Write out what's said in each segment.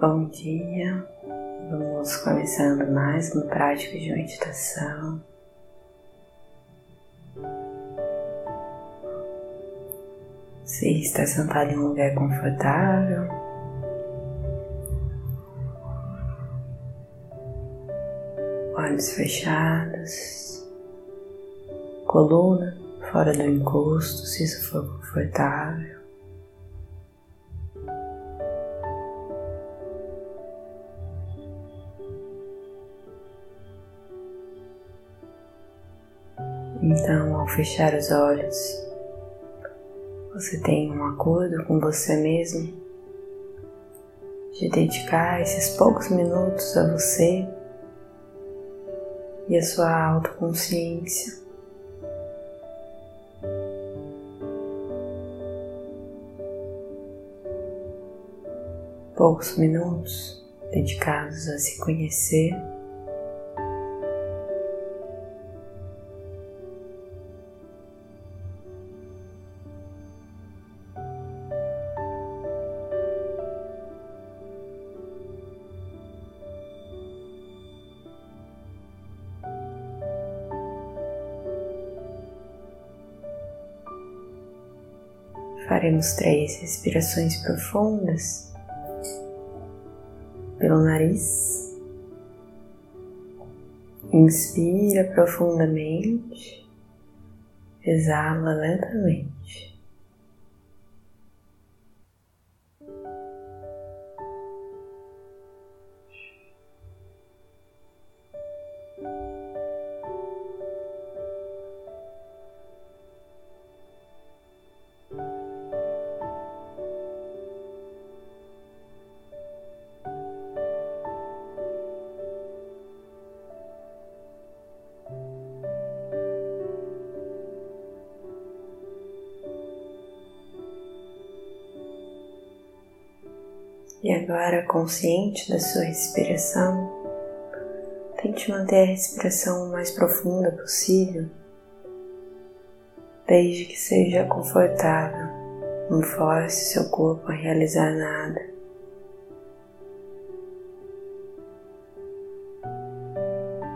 Bom dia, vamos começando mais uma prática de meditação. Se está sentado em um lugar confortável, olhos fechados, coluna fora do encosto, se isso for confortável. Então, ao fechar os olhos, você tem um acordo com você mesmo de dedicar esses poucos minutos a você e a sua autoconsciência. Poucos minutos dedicados a se conhecer. Faremos três respirações profundas pelo nariz. Inspira profundamente, exala lentamente. E agora, consciente da sua respiração, tente manter a respiração o mais profunda possível, desde que seja confortável. Não force seu corpo a realizar nada.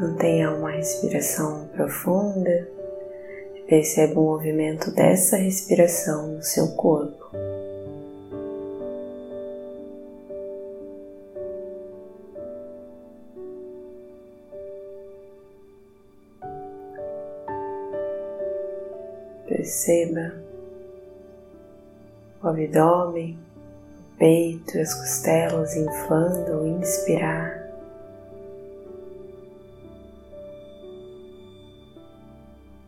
Mantenha uma respiração profunda e perceba o movimento dessa respiração no seu corpo. Perceba o abdômen, o peito e as costelas inflando ao inspirar.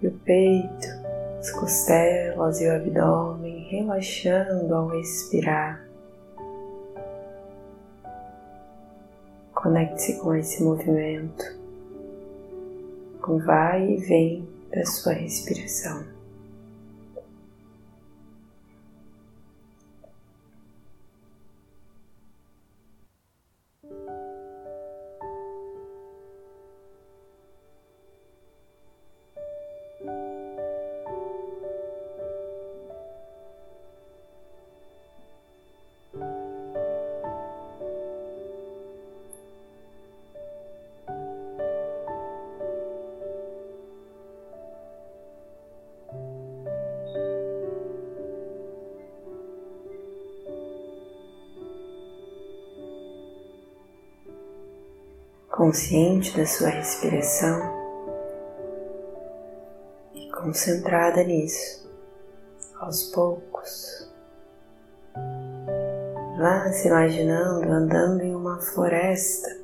E o peito, as costelas e o abdômen relaxando ao expirar. Conecte-se com esse movimento, com vai e vem da sua respiração. Consciente da sua respiração concentrada nisso, aos poucos. Vá se imaginando andando em uma floresta.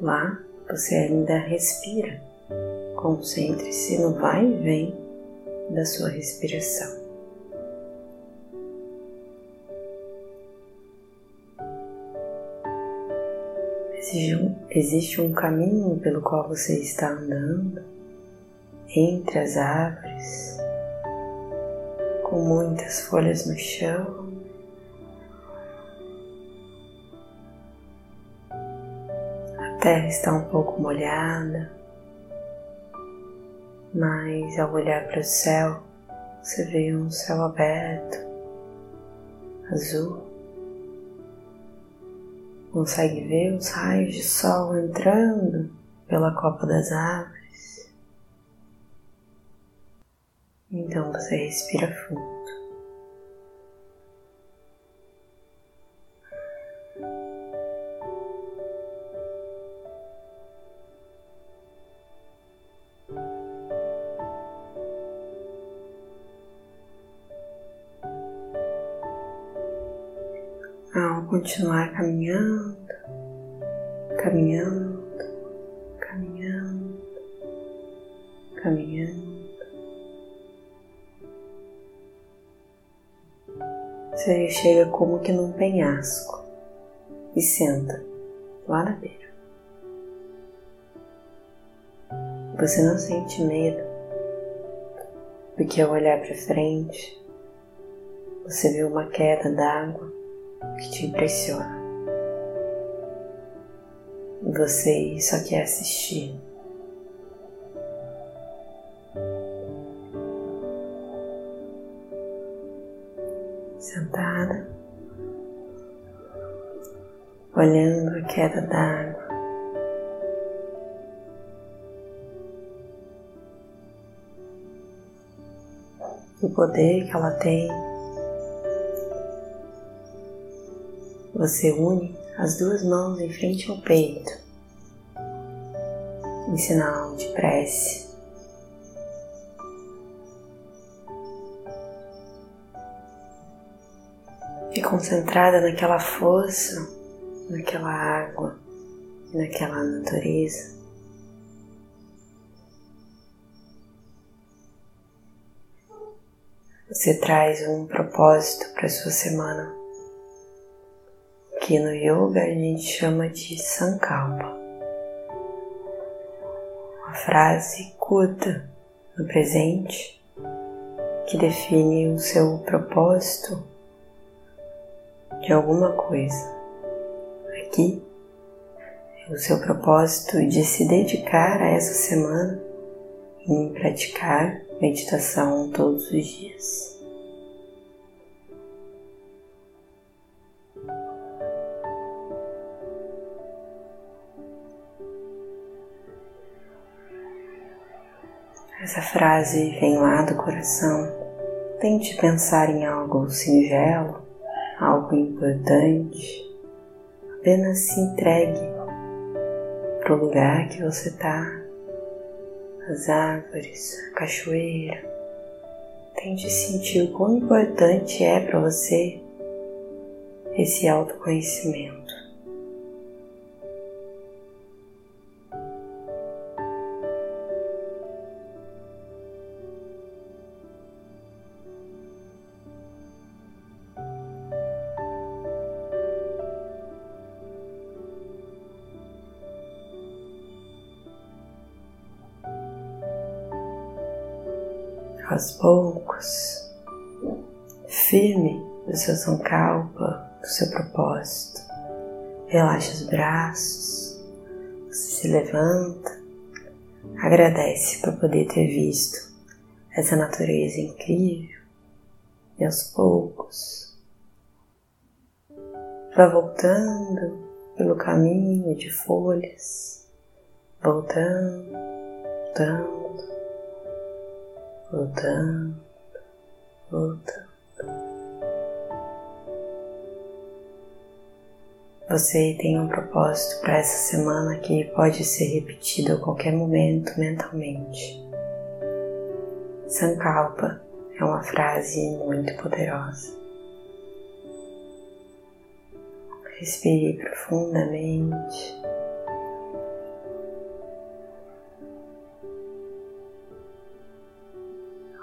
Lá você ainda respira. Concentre-se no vai e vem da sua respiração. Existe um, caminho pelo qual você está andando entre as árvores, com muitas folhas no chão. A terra está um pouco molhada. mas ao olhar para o céu, você vê um céu aberto, azul. Consegue ver os raios de sol entrando pela copa das árvores. Então você respira fundo. Ao continuar caminhando, caminhando, caminhando, caminhando. Você chega como que num penhasco e senta lá na beira. Você não sente medo, porque ao olhar para frente, você vê uma queda d'água que te impressiona. E você só quer assistir. Sentada, olhando a queda d'água. O poder que ela tem Você une as duas mãos em frente ao peito, em sinal de prece. E concentrada naquela força, naquela água e naquela natureza. Você traz um propósito para sua semana que no yoga a gente chama de sankalpa. Uma frase curta no presente que define o seu propósito de alguma coisa. Aqui é o seu propósito de se dedicar a essa semana em praticar meditação todos os dias. Essa frase vem lá do coração. Tente pensar em algo singelo, algo importante. Apenas se entregue para o lugar que você está, as árvores, a cachoeira. Tente sentir o quão importante é para você esse autoconhecimento. Aos poucos, firme no seu sankalpa, do seu propósito. Relaxa os braços, você se levanta, agradece por poder ter visto essa natureza incrível e aos poucos vá voltando pelo caminho de folhas, voltando, voltando voltando, voltando. Você tem um propósito para essa semana que pode ser repetido a qualquer momento mentalmente. Sankalpa é uma frase muito poderosa. Respire profundamente.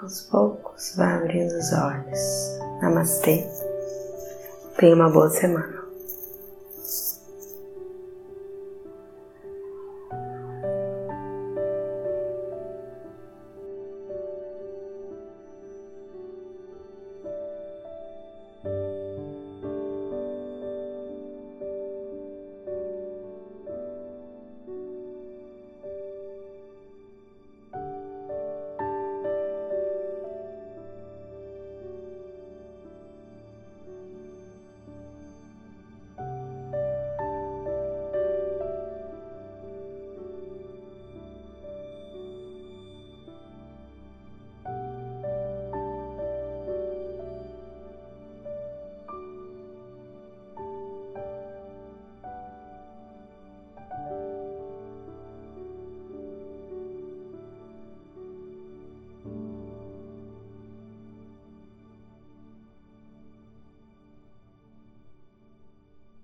Aos poucos vá abrindo os olhos. Namastê. Tenha uma boa semana.